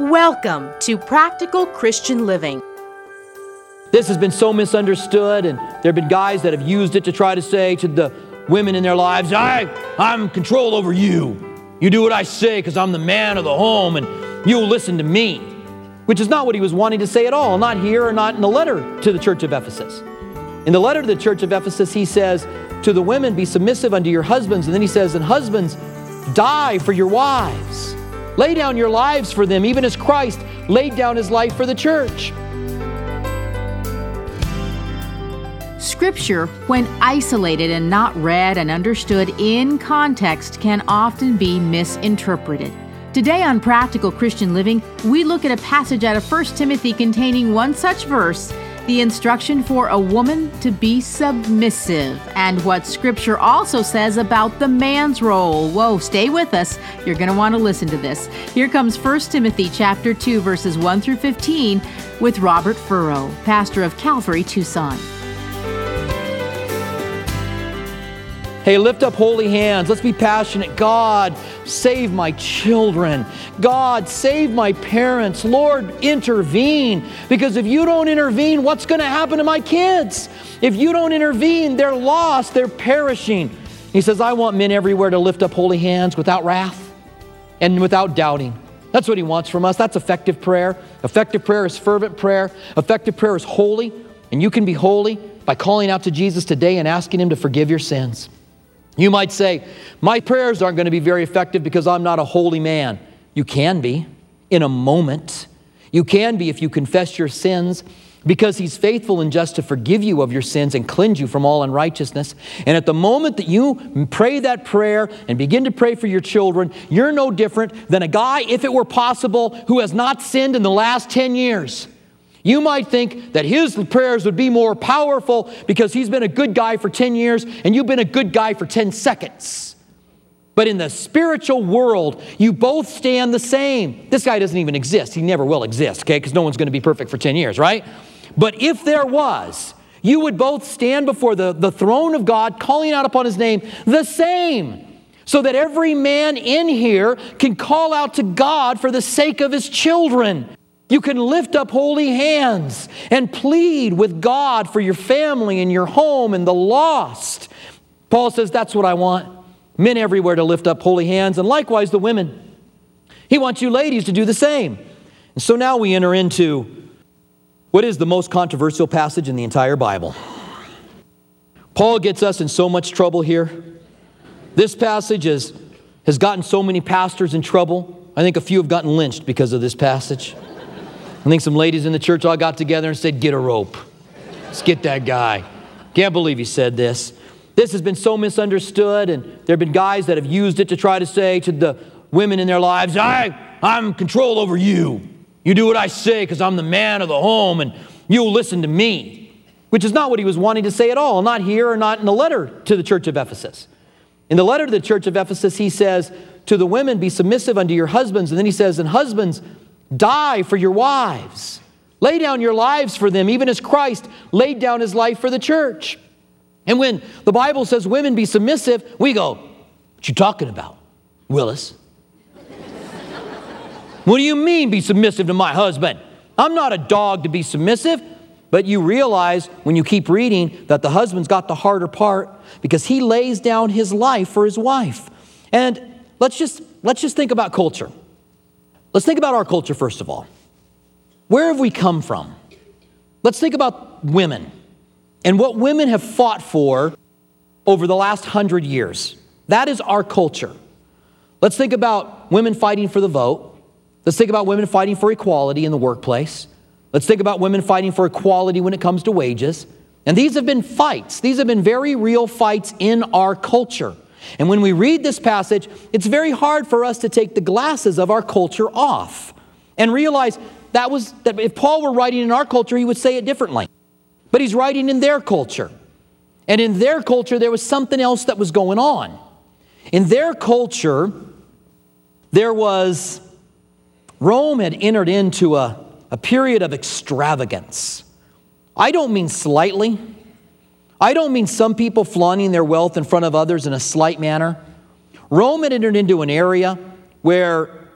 Welcome to Practical Christian Living. This has been so misunderstood, and there have been guys that have used it to try to say to the women in their lives, I, I'm control over you. You do what I say because I'm the man of the home, and you'll listen to me. Which is not what he was wanting to say at all, not here or not in the letter to the church of Ephesus. In the letter to the church of Ephesus, he says, To the women, be submissive unto your husbands. And then he says, And husbands, die for your wives. Lay down your lives for them, even as Christ laid down his life for the church. Scripture, when isolated and not read and understood in context, can often be misinterpreted. Today on Practical Christian Living, we look at a passage out of 1 Timothy containing one such verse the instruction for a woman to be submissive, and what Scripture also says about the man's role. Whoa, stay with us. You're going to want to listen to this. Here comes 1 Timothy chapter 2 verses 1 through 15 with Robert Furrow, pastor of Calvary Tucson. Hey, lift up holy hands. Let's be passionate. God, save my children. God, save my parents. Lord, intervene. Because if you don't intervene, what's going to happen to my kids? If you don't intervene, they're lost, they're perishing. He says, I want men everywhere to lift up holy hands without wrath and without doubting. That's what he wants from us. That's effective prayer. Effective prayer is fervent prayer. Effective prayer is holy, and you can be holy by calling out to Jesus today and asking him to forgive your sins. You might say, My prayers aren't going to be very effective because I'm not a holy man. You can be in a moment. You can be if you confess your sins because he's faithful and just to forgive you of your sins and cleanse you from all unrighteousness. And at the moment that you pray that prayer and begin to pray for your children, you're no different than a guy, if it were possible, who has not sinned in the last 10 years. You might think that his prayers would be more powerful because he's been a good guy for 10 years and you've been a good guy for 10 seconds. But in the spiritual world, you both stand the same. This guy doesn't even exist. He never will exist, okay? Because no one's going to be perfect for 10 years, right? But if there was, you would both stand before the, the throne of God, calling out upon his name the same. So that every man in here can call out to God for the sake of his children. You can lift up holy hands and plead with God for your family and your home and the lost. Paul says, That's what I want. Men everywhere to lift up holy hands, and likewise the women. He wants you ladies to do the same. And so now we enter into what is the most controversial passage in the entire Bible. Paul gets us in so much trouble here. This passage is, has gotten so many pastors in trouble. I think a few have gotten lynched because of this passage. I think some ladies in the church all got together and said, Get a rope. Let's get that guy. Can't believe he said this. This has been so misunderstood, and there have been guys that have used it to try to say to the women in their lives, I, I'm control over you. You do what I say because I'm the man of the home, and you'll listen to me. Which is not what he was wanting to say at all, not here or not in the letter to the church of Ephesus. In the letter to the church of Ephesus, he says, To the women, be submissive unto your husbands. And then he says, And husbands, Die for your wives. Lay down your lives for them, even as Christ laid down his life for the church. And when the Bible says women be submissive, we go, What you talking about, Willis? what do you mean be submissive to my husband? I'm not a dog to be submissive. But you realize when you keep reading that the husband's got the harder part because he lays down his life for his wife. And let's just let's just think about culture. Let's think about our culture first of all. Where have we come from? Let's think about women and what women have fought for over the last hundred years. That is our culture. Let's think about women fighting for the vote. Let's think about women fighting for equality in the workplace. Let's think about women fighting for equality when it comes to wages. And these have been fights, these have been very real fights in our culture. And when we read this passage, it's very hard for us to take the glasses of our culture off and realize that was that if Paul were writing in our culture, he would say it differently. But he's writing in their culture. And in their culture, there was something else that was going on. In their culture, there was Rome had entered into a, a period of extravagance. I don't mean slightly. I don't mean some people flaunting their wealth in front of others in a slight manner. Rome had entered into an area where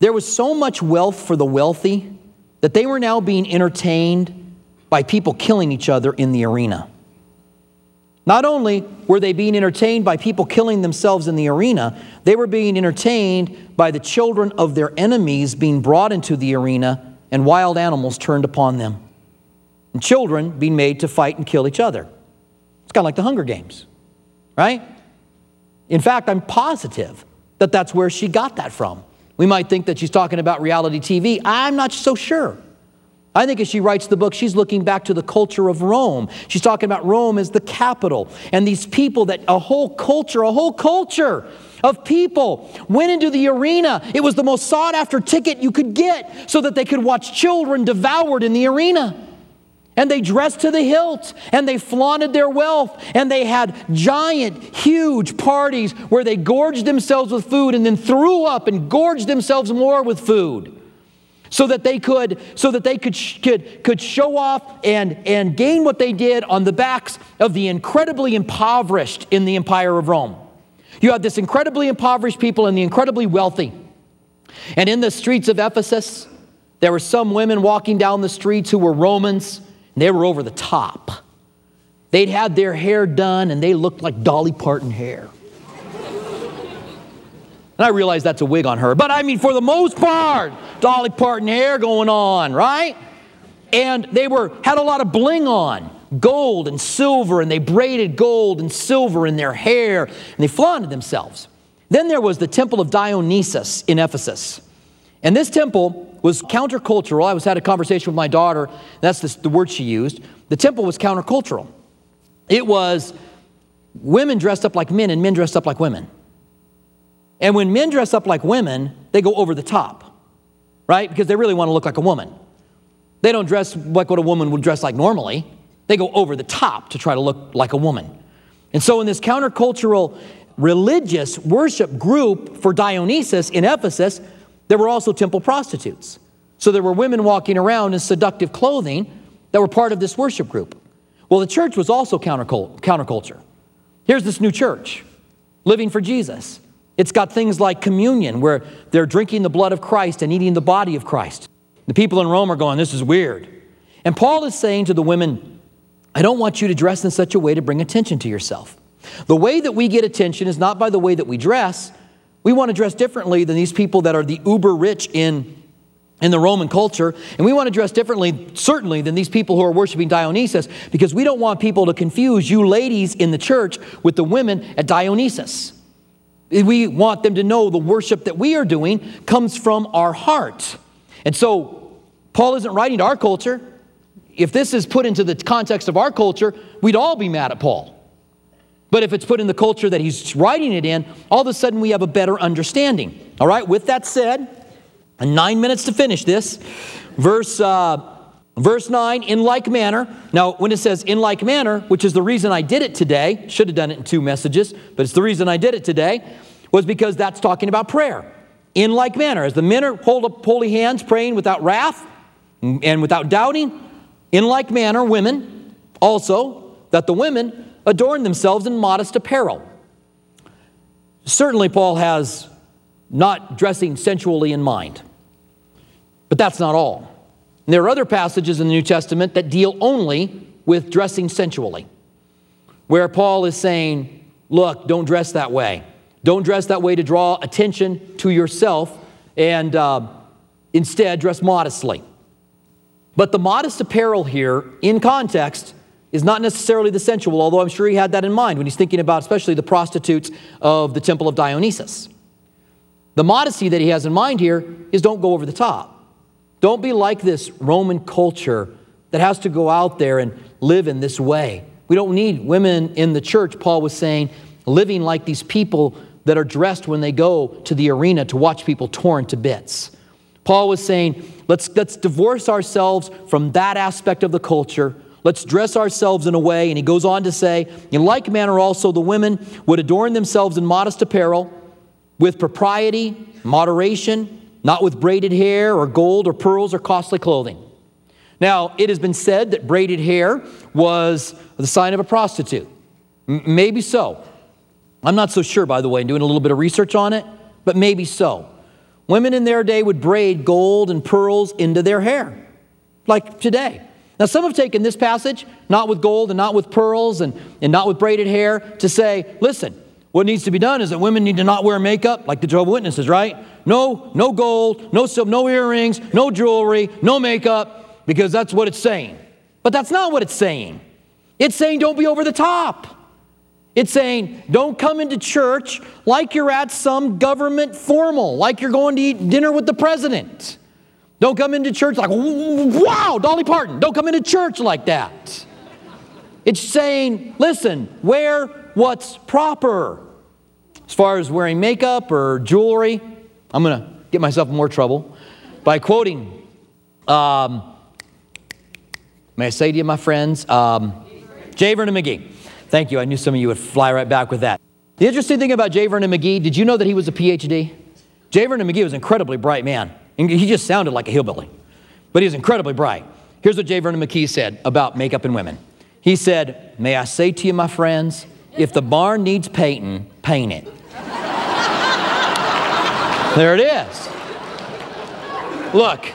there was so much wealth for the wealthy that they were now being entertained by people killing each other in the arena. Not only were they being entertained by people killing themselves in the arena, they were being entertained by the children of their enemies being brought into the arena and wild animals turned upon them. And children being made to fight and kill each other. It's kind of like the Hunger Games, right? In fact, I'm positive that that's where she got that from. We might think that she's talking about reality TV. I'm not so sure. I think as she writes the book, she's looking back to the culture of Rome. She's talking about Rome as the capital. And these people that a whole culture, a whole culture of people went into the arena. It was the most sought after ticket you could get so that they could watch children devoured in the arena. And they dressed to the hilt and they flaunted their wealth and they had giant, huge parties where they gorged themselves with food and then threw up and gorged themselves more with food so that they could so that they could could, could show off and and gain what they did on the backs of the incredibly impoverished in the empire of Rome. You had this incredibly impoverished people and the incredibly wealthy. And in the streets of Ephesus, there were some women walking down the streets who were Romans, they were over the top. They'd had their hair done and they looked like Dolly Parton hair. And I realize that's a wig on her, but I mean, for the most part, Dolly Parton hair going on, right? And they were had a lot of bling on, gold and silver, and they braided gold and silver in their hair, and they flaunted themselves. Then there was the temple of Dionysus in Ephesus. And this temple was countercultural. I was had a conversation with my daughter, that's the, the word she used. The temple was countercultural. It was women dressed up like men and men dressed up like women. And when men dress up like women, they go over the top, right? Because they really want to look like a woman. They don't dress like what a woman would dress like normally. They go over the top to try to look like a woman. And so, in this countercultural religious worship group for Dionysus in Ephesus, there were also temple prostitutes. So, there were women walking around in seductive clothing that were part of this worship group. Well, the church was also counterculture. Here's this new church living for Jesus. It's got things like communion, where they're drinking the blood of Christ and eating the body of Christ. The people in Rome are going, This is weird. And Paul is saying to the women, I don't want you to dress in such a way to bring attention to yourself. The way that we get attention is not by the way that we dress. We want to dress differently than these people that are the uber rich in, in the Roman culture. And we want to dress differently, certainly, than these people who are worshiping Dionysus because we don't want people to confuse you ladies in the church with the women at Dionysus. We want them to know the worship that we are doing comes from our heart. And so, Paul isn't writing to our culture. If this is put into the context of our culture, we'd all be mad at Paul. But if it's put in the culture that he's writing it in, all of a sudden we have a better understanding. All right, with that said, nine minutes to finish this. Verse. Uh, Verse 9, in like manner. Now, when it says in like manner, which is the reason I did it today, should have done it in two messages, but it's the reason I did it today, was because that's talking about prayer. In like manner, as the men are hold up holy hands, praying without wrath and without doubting, in like manner, women also, that the women adorn themselves in modest apparel. Certainly, Paul has not dressing sensually in mind, but that's not all. There are other passages in the New Testament that deal only with dressing sensually, where Paul is saying, Look, don't dress that way. Don't dress that way to draw attention to yourself, and uh, instead dress modestly. But the modest apparel here, in context, is not necessarily the sensual, although I'm sure he had that in mind when he's thinking about especially the prostitutes of the temple of Dionysus. The modesty that he has in mind here is don't go over the top. Don't be like this Roman culture that has to go out there and live in this way. We don't need women in the church, Paul was saying, living like these people that are dressed when they go to the arena to watch people torn to bits. Paul was saying, let's, let's divorce ourselves from that aspect of the culture. Let's dress ourselves in a way, and he goes on to say, in like manner also the women would adorn themselves in modest apparel with propriety, moderation, not with braided hair or gold or pearls or costly clothing. Now, it has been said that braided hair was the sign of a prostitute. M- maybe so. I'm not so sure, by the way, doing a little bit of research on it, but maybe so. Women in their day would braid gold and pearls into their hair, like today. Now, some have taken this passage, not with gold and not with pearls and, and not with braided hair, to say, listen, what needs to be done is that women need to not wear makeup like the Jehovah Witnesses, right? No, no gold, no no earrings, no jewelry, no makeup, because that's what it's saying. But that's not what it's saying. It's saying don't be over the top. It's saying don't come into church like you're at some government formal, like you're going to eat dinner with the president. Don't come into church like, wow, Dolly Parton. Don't come into church like that. It's saying, listen, wear what's proper. As far as wearing makeup or jewelry, I'm going to get myself more trouble by quoting, um, may I say to you, my friends, um. Vernon McGee. Thank you. I knew some of you would fly right back with that. The interesting thing about J. Vernon McGee, did you know that he was a PhD? J. Vernon McGee was an incredibly bright man. He just sounded like a hillbilly, but he was incredibly bright. Here's what J. Vernon McGee said about makeup and women. He said, May I say to you, my friends, if the barn needs painting, paint it. there it is. Look.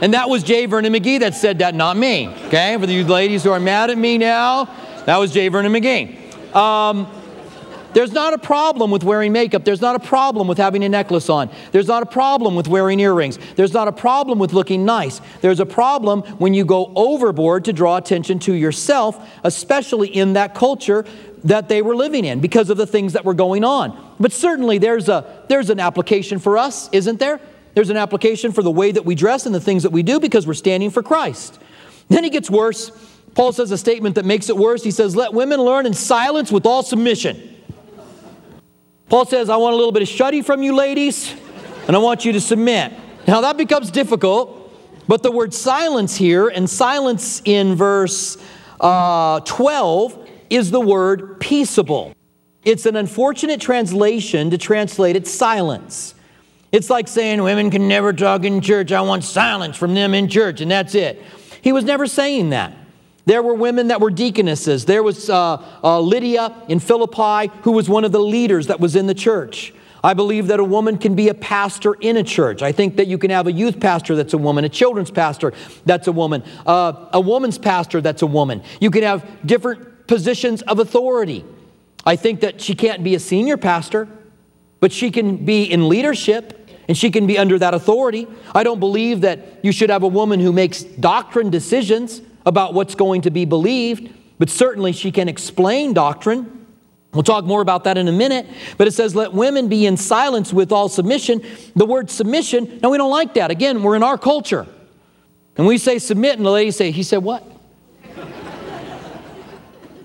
And that was J. Vernon McGee that said that, not me. Okay? For the ladies who are mad at me now, that was J. Vernon McGee. Um, there's not a problem with wearing makeup. There's not a problem with having a necklace on. There's not a problem with wearing earrings. There's not a problem with looking nice. There's a problem when you go overboard to draw attention to yourself, especially in that culture that they were living in because of the things that were going on. But certainly there's a there's an application for us, isn't there? There's an application for the way that we dress and the things that we do because we're standing for Christ. Then he gets worse. Paul says a statement that makes it worse. He says, "Let women learn in silence with all submission." Paul says, I want a little bit of shuddy from you ladies, and I want you to submit. Now that becomes difficult, but the word silence here, and silence in verse uh, 12, is the word peaceable. It's an unfortunate translation to translate it silence. It's like saying women can never talk in church. I want silence from them in church, and that's it. He was never saying that. There were women that were deaconesses. There was uh, uh, Lydia in Philippi, who was one of the leaders that was in the church. I believe that a woman can be a pastor in a church. I think that you can have a youth pastor that's a woman, a children's pastor that's a woman, uh, a woman's pastor that's a woman. You can have different positions of authority. I think that she can't be a senior pastor, but she can be in leadership and she can be under that authority. I don't believe that you should have a woman who makes doctrine decisions about what's going to be believed, but certainly she can explain doctrine. We'll talk more about that in a minute, but it says, Let women be in silence with all submission. The word submission, now we don't like that. Again, we're in our culture. And we say submit, and the lady say, He said, What?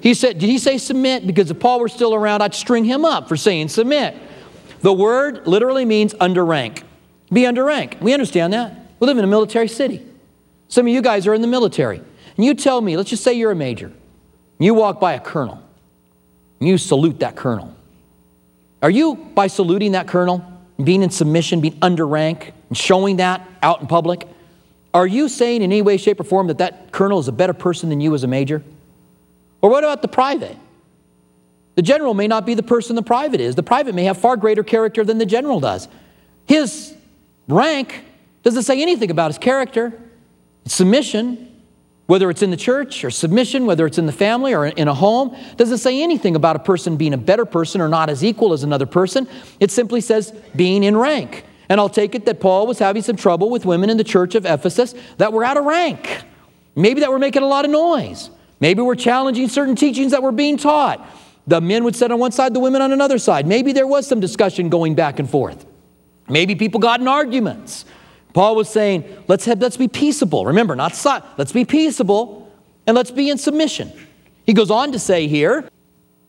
he said, Did he say submit? Because if Paul were still around, I'd string him up for saying submit. The word literally means under rank. Be under rank. We understand that. We live in a military city. Some of you guys are in the military. And you tell me, let's just say you're a major, you walk by a colonel, you salute that colonel. Are you, by saluting that colonel, being in submission, being under rank, and showing that out in public, are you saying in any way, shape, or form that that colonel is a better person than you as a major? Or what about the private? The general may not be the person the private is. The private may have far greater character than the general does. His rank doesn't say anything about his character. Submission, whether it's in the church or submission, whether it's in the family or in a home, doesn't say anything about a person being a better person or not as equal as another person. It simply says being in rank. And I'll take it that Paul was having some trouble with women in the church of Ephesus that were out of rank. Maybe that were making a lot of noise. Maybe we're challenging certain teachings that were being taught. The men would sit on one side, the women on another side. Maybe there was some discussion going back and forth. Maybe people got in arguments. Paul was saying, let's, have, let's be peaceable. Remember, not si- let's be peaceable and let's be in submission. He goes on to say here,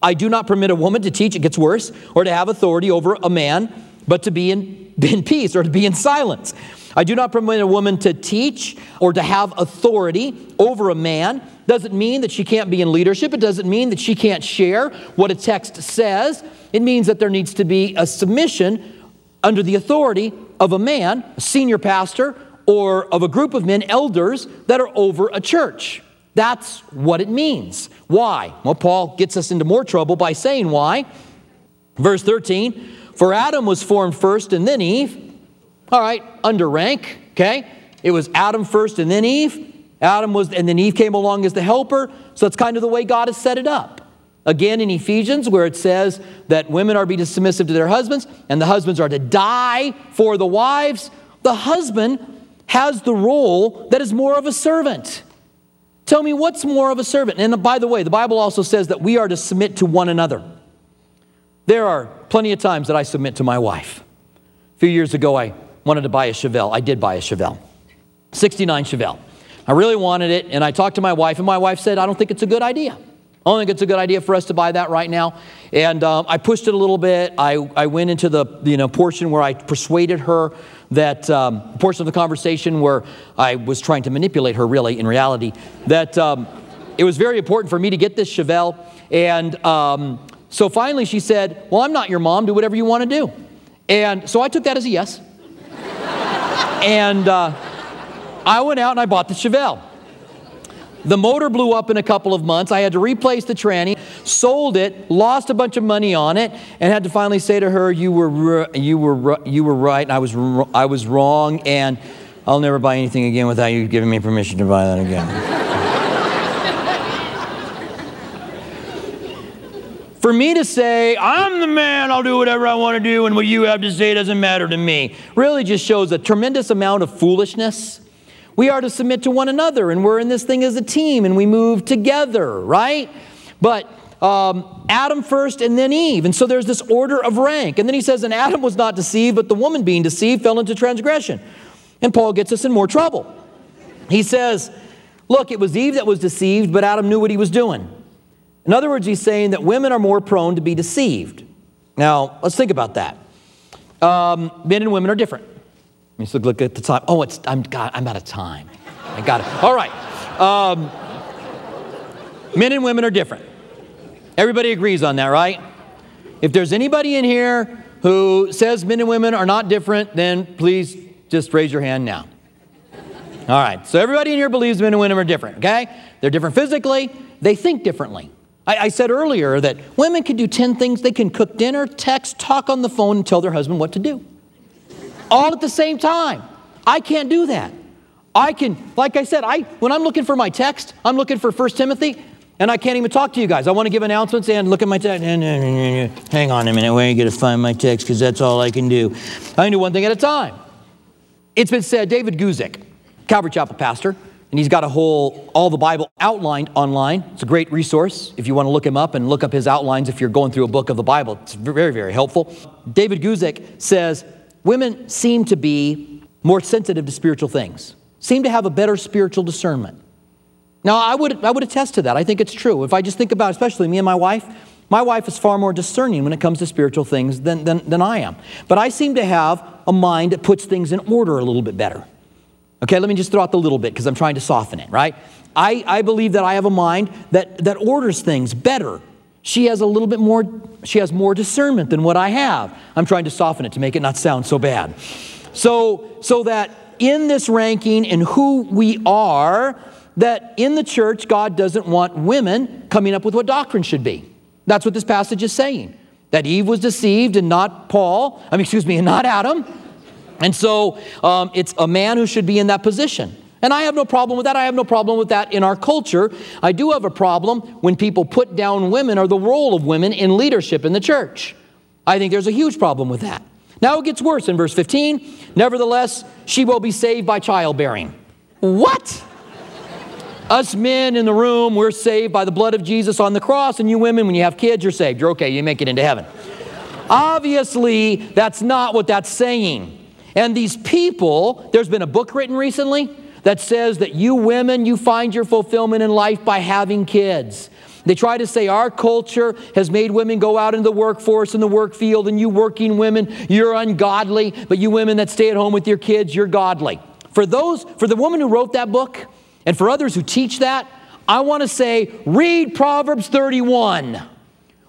I do not permit a woman to teach, it gets worse, or to have authority over a man, but to be in, in peace or to be in silence. I do not permit a woman to teach or to have authority over a man. Doesn't mean that she can't be in leadership. It doesn't mean that she can't share what a text says. It means that there needs to be a submission under the authority of a man, a senior pastor, or of a group of men, elders, that are over a church. That's what it means. Why? Well, Paul gets us into more trouble by saying why. Verse 13 For Adam was formed first and then Eve. All right, under rank, okay? It was Adam first and then Eve. Adam was, and then Eve came along as the helper. So that's kind of the way God has set it up. Again, in Ephesians, where it says that women are to be submissive to their husbands and the husbands are to die for the wives, the husband has the role that is more of a servant. Tell me what's more of a servant? And by the way, the Bible also says that we are to submit to one another. There are plenty of times that I submit to my wife. A few years ago, I wanted to buy a Chevelle. I did buy a Chevelle, 69 Chevelle. I really wanted it, and I talked to my wife, and my wife said, I don't think it's a good idea. I don't think it's a good idea for us to buy that right now. And um, I pushed it a little bit. I, I went into the you know, portion where I persuaded her that um, portion of the conversation where I was trying to manipulate her, really, in reality, that um, it was very important for me to get this Chevelle. And um, so finally she said, Well, I'm not your mom. Do whatever you want to do. And so I took that as a yes. and uh, I went out and I bought the Chevelle. The motor blew up in a couple of months. I had to replace the tranny, sold it, lost a bunch of money on it, and had to finally say to her, "You were you were you were right, and I was I was wrong, and I'll never buy anything again without you giving me permission to buy that again." For me to say, I'm the man, I'll do whatever I want to do, and what you have to say doesn't matter to me, really just shows a tremendous amount of foolishness we are to submit to one another, and we're in this thing as a team, and we move together, right? But um, Adam first and then Eve. And so there's this order of rank. And then he says, And Adam was not deceived, but the woman being deceived fell into transgression. And Paul gets us in more trouble. He says, Look, it was Eve that was deceived, but Adam knew what he was doing. In other words, he's saying that women are more prone to be deceived. Now, let's think about that. Um, men and women are different. Let me look at the time. Oh, it's, I'm, God, I'm out of time. I got it. All right. Um, men and women are different. Everybody agrees on that, right? If there's anybody in here who says men and women are not different, then please just raise your hand now. All right, so everybody in here believes men and women are different, okay? They're different physically, they think differently. I, I, said earlier that women can do 10 things. They can cook dinner, text, talk on the phone, and tell their husband what to do all at the same time. I can't do that. I can, like I said, I when I'm looking for my text, I'm looking for 1 Timothy, and I can't even talk to you guys. I want to give announcements and look at my text. Hang on a minute, where are you going to find my text? Because that's all I can do. I can do one thing at a time. It's been said, David Guzik, Calvary Chapel pastor, and he's got a whole, all the Bible outlined online. It's a great resource if you want to look him up and look up his outlines if you're going through a book of the Bible. It's very, very helpful. David Guzik says, women seem to be more sensitive to spiritual things, seem to have a better spiritual discernment. Now, I would, I would attest to that. I think it's true. If I just think about, especially me and my wife, my wife is far more discerning when it comes to spiritual things than, than, than I am. But I seem to have a mind that puts things in order a little bit better. Okay, let me just throw out the little bit because I'm trying to soften it, right? I, I believe that I have a mind that, that orders things better she has a little bit more, she has more discernment than what I have. I'm trying to soften it to make it not sound so bad. So, so that in this ranking and who we are, that in the church, God doesn't want women coming up with what doctrine should be. That's what this passage is saying. That Eve was deceived and not Paul, I mean, excuse me, and not Adam. And so um, it's a man who should be in that position. And I have no problem with that. I have no problem with that in our culture. I do have a problem when people put down women or the role of women in leadership in the church. I think there's a huge problem with that. Now it gets worse in verse 15. Nevertheless, she will be saved by childbearing. What? Us men in the room, we're saved by the blood of Jesus on the cross, and you women, when you have kids, you're saved. You're okay, you make it into heaven. Obviously, that's not what that's saying. And these people, there's been a book written recently that says that you women, you find your fulfillment in life by having kids. They try to say our culture has made women go out in the workforce in the work field, and you working women, you're ungodly, but you women that stay at home with your kids, you're godly. For those, for the woman who wrote that book, and for others who teach that, I want to say read Proverbs 31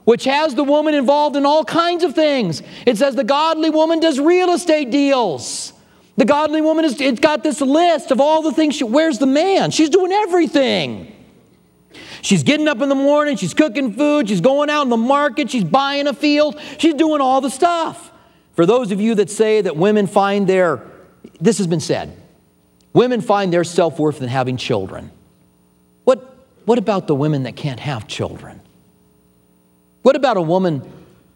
which has the woman involved in all kinds of things. It says the godly woman does real estate deals. The godly woman has it's got this list of all the things she, where's the man? She's doing everything. She's getting up in the morning, she's cooking food, she's going out in the market, she's buying a field, she's doing all the stuff. For those of you that say that women find their, this has been said, women find their self worth in having children. What, what about the women that can't have children? What about a woman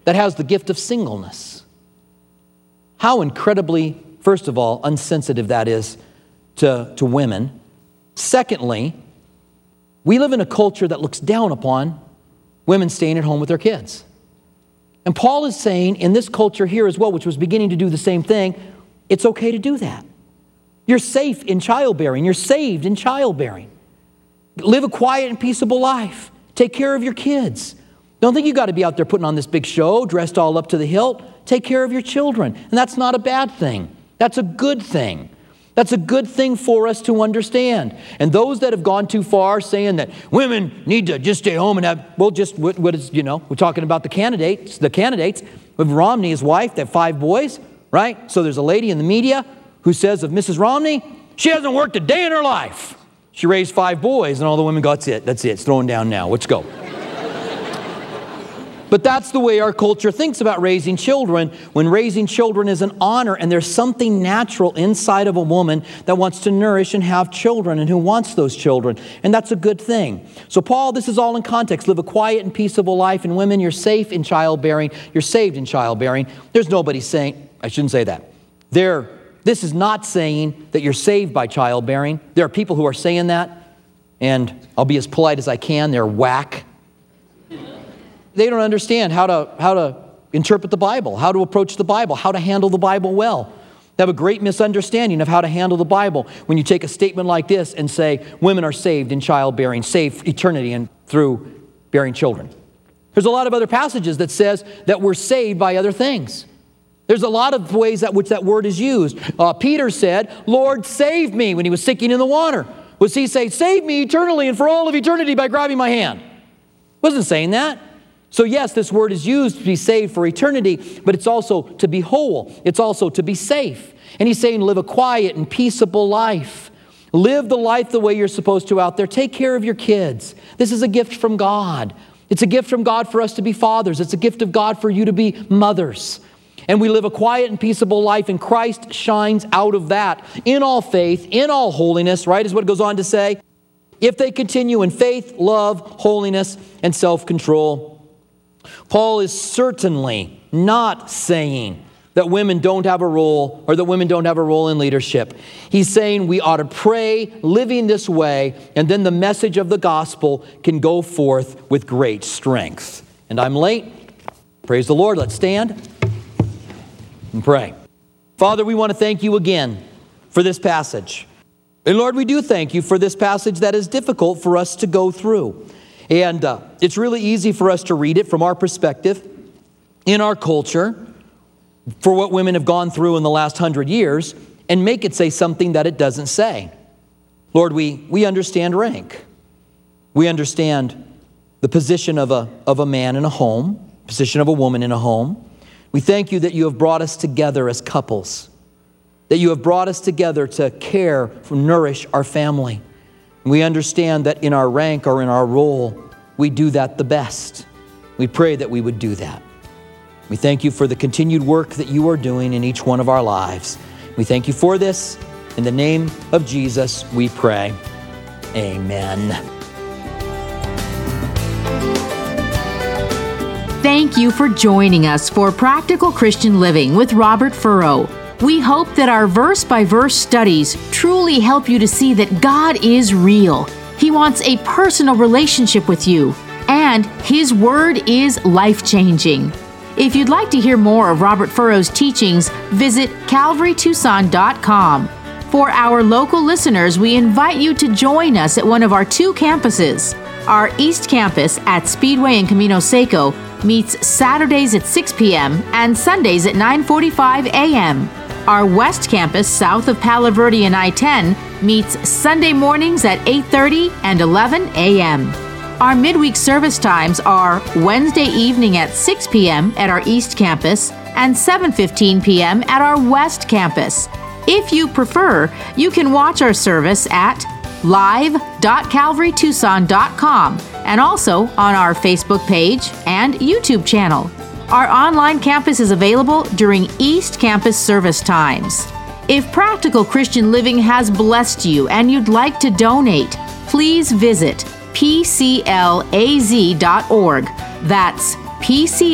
that has the gift of singleness? How incredibly, first of all, unsensitive that is to, to women. Secondly, we live in a culture that looks down upon women staying at home with their kids. And Paul is saying in this culture here as well, which was beginning to do the same thing, it's okay to do that. You're safe in childbearing, you're saved in childbearing. Live a quiet and peaceable life. Take care of your kids. Don't think you got to be out there putting on this big show, dressed all up to the hilt. Take care of your children. And that's not a bad thing, that's a good thing. That's a good thing for us to understand. And those that have gone too far saying that women need to just stay home and have, well, just what, what is, you know, we're talking about the candidates, the candidates with Romney, his wife, that five boys, right? So there's a lady in the media who says of Mrs. Romney, she hasn't worked a day in her life. She raised five boys, and all the women go, that's it, that's it, it's throwing down now, let's go. But that's the way our culture thinks about raising children when raising children is an honor and there's something natural inside of a woman that wants to nourish and have children and who wants those children. And that's a good thing. So, Paul, this is all in context. Live a quiet and peaceable life. And women, you're safe in childbearing, you're saved in childbearing. There's nobody saying, I shouldn't say that. There, this is not saying that you're saved by childbearing. There are people who are saying that, and I'll be as polite as I can. They're whack they don't understand how to, how to interpret the Bible, how to approach the Bible, how to handle the Bible well. They have a great misunderstanding of how to handle the Bible when you take a statement like this and say, women are saved in childbearing, saved eternity and through bearing children. There's a lot of other passages that says that we're saved by other things. There's a lot of ways that which that word is used. Uh, Peter said, Lord, save me when he was sinking in the water. Was he say, save me eternally and for all of eternity by grabbing my hand? Wasn't saying that. So, yes, this word is used to be saved for eternity, but it's also to be whole. It's also to be safe. And he's saying, live a quiet and peaceable life. Live the life the way you're supposed to out there. Take care of your kids. This is a gift from God. It's a gift from God for us to be fathers, it's a gift of God for you to be mothers. And we live a quiet and peaceable life, and Christ shines out of that in all faith, in all holiness, right? Is what it goes on to say. If they continue in faith, love, holiness, and self control. Paul is certainly not saying that women don't have a role or that women don't have a role in leadership. He's saying we ought to pray living this way, and then the message of the gospel can go forth with great strength. And I'm late. Praise the Lord. Let's stand and pray. Father, we want to thank you again for this passage. And Lord, we do thank you for this passage that is difficult for us to go through. And uh, it's really easy for us to read it from our perspective in our culture for what women have gone through in the last hundred years and make it say something that it doesn't say. Lord, we, we understand rank. We understand the position of a, of a man in a home, position of a woman in a home. We thank you that you have brought us together as couples, that you have brought us together to care, nourish our family. We understand that in our rank or in our role, we do that the best. We pray that we would do that. We thank you for the continued work that you are doing in each one of our lives. We thank you for this. In the name of Jesus, we pray. Amen. Thank you for joining us for Practical Christian Living with Robert Furrow. We hope that our verse by verse studies truly help you to see that God is real. He wants a personal relationship with you, and His Word is life changing. If you'd like to hear more of Robert Furrow's teachings, visit calvarytucson.com. For our local listeners, we invite you to join us at one of our two campuses. Our East Campus at Speedway and Camino Seco meets Saturdays at 6 p.m. and Sundays at 9:45 a.m. Our West Campus, south of Palo Verde and I-10, meets Sunday mornings at 8:30 and 11 a.m. Our midweek service times are Wednesday evening at 6 p.m. at our East Campus and 7:15 p.m. at our West Campus. If you prefer, you can watch our service at live.calvarytucson.com and also on our Facebook page and YouTube channel. Our online campus is available during East Campus service times. If Practical Christian Living has blessed you and you'd like to donate, please visit pclaz.org. That's pclaz.org,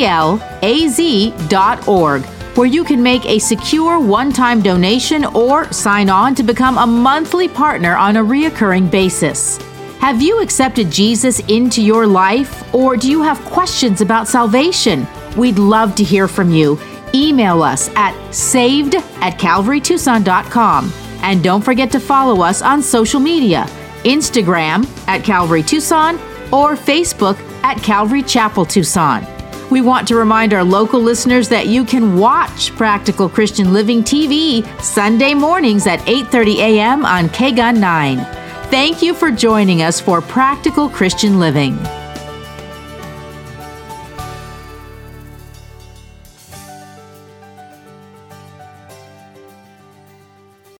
where you can make a secure one time donation or sign on to become a monthly partner on a reoccurring basis. Have you accepted Jesus into your life, or do you have questions about salvation? We'd love to hear from you. Email us at saved at calvarytucson.com. And don't forget to follow us on social media Instagram at Calvary Tucson or Facebook at Calvary Chapel Tucson. We want to remind our local listeners that you can watch Practical Christian Living TV Sunday mornings at 8:30 a.m. on KGUN 9. Thank you for joining us for Practical Christian Living.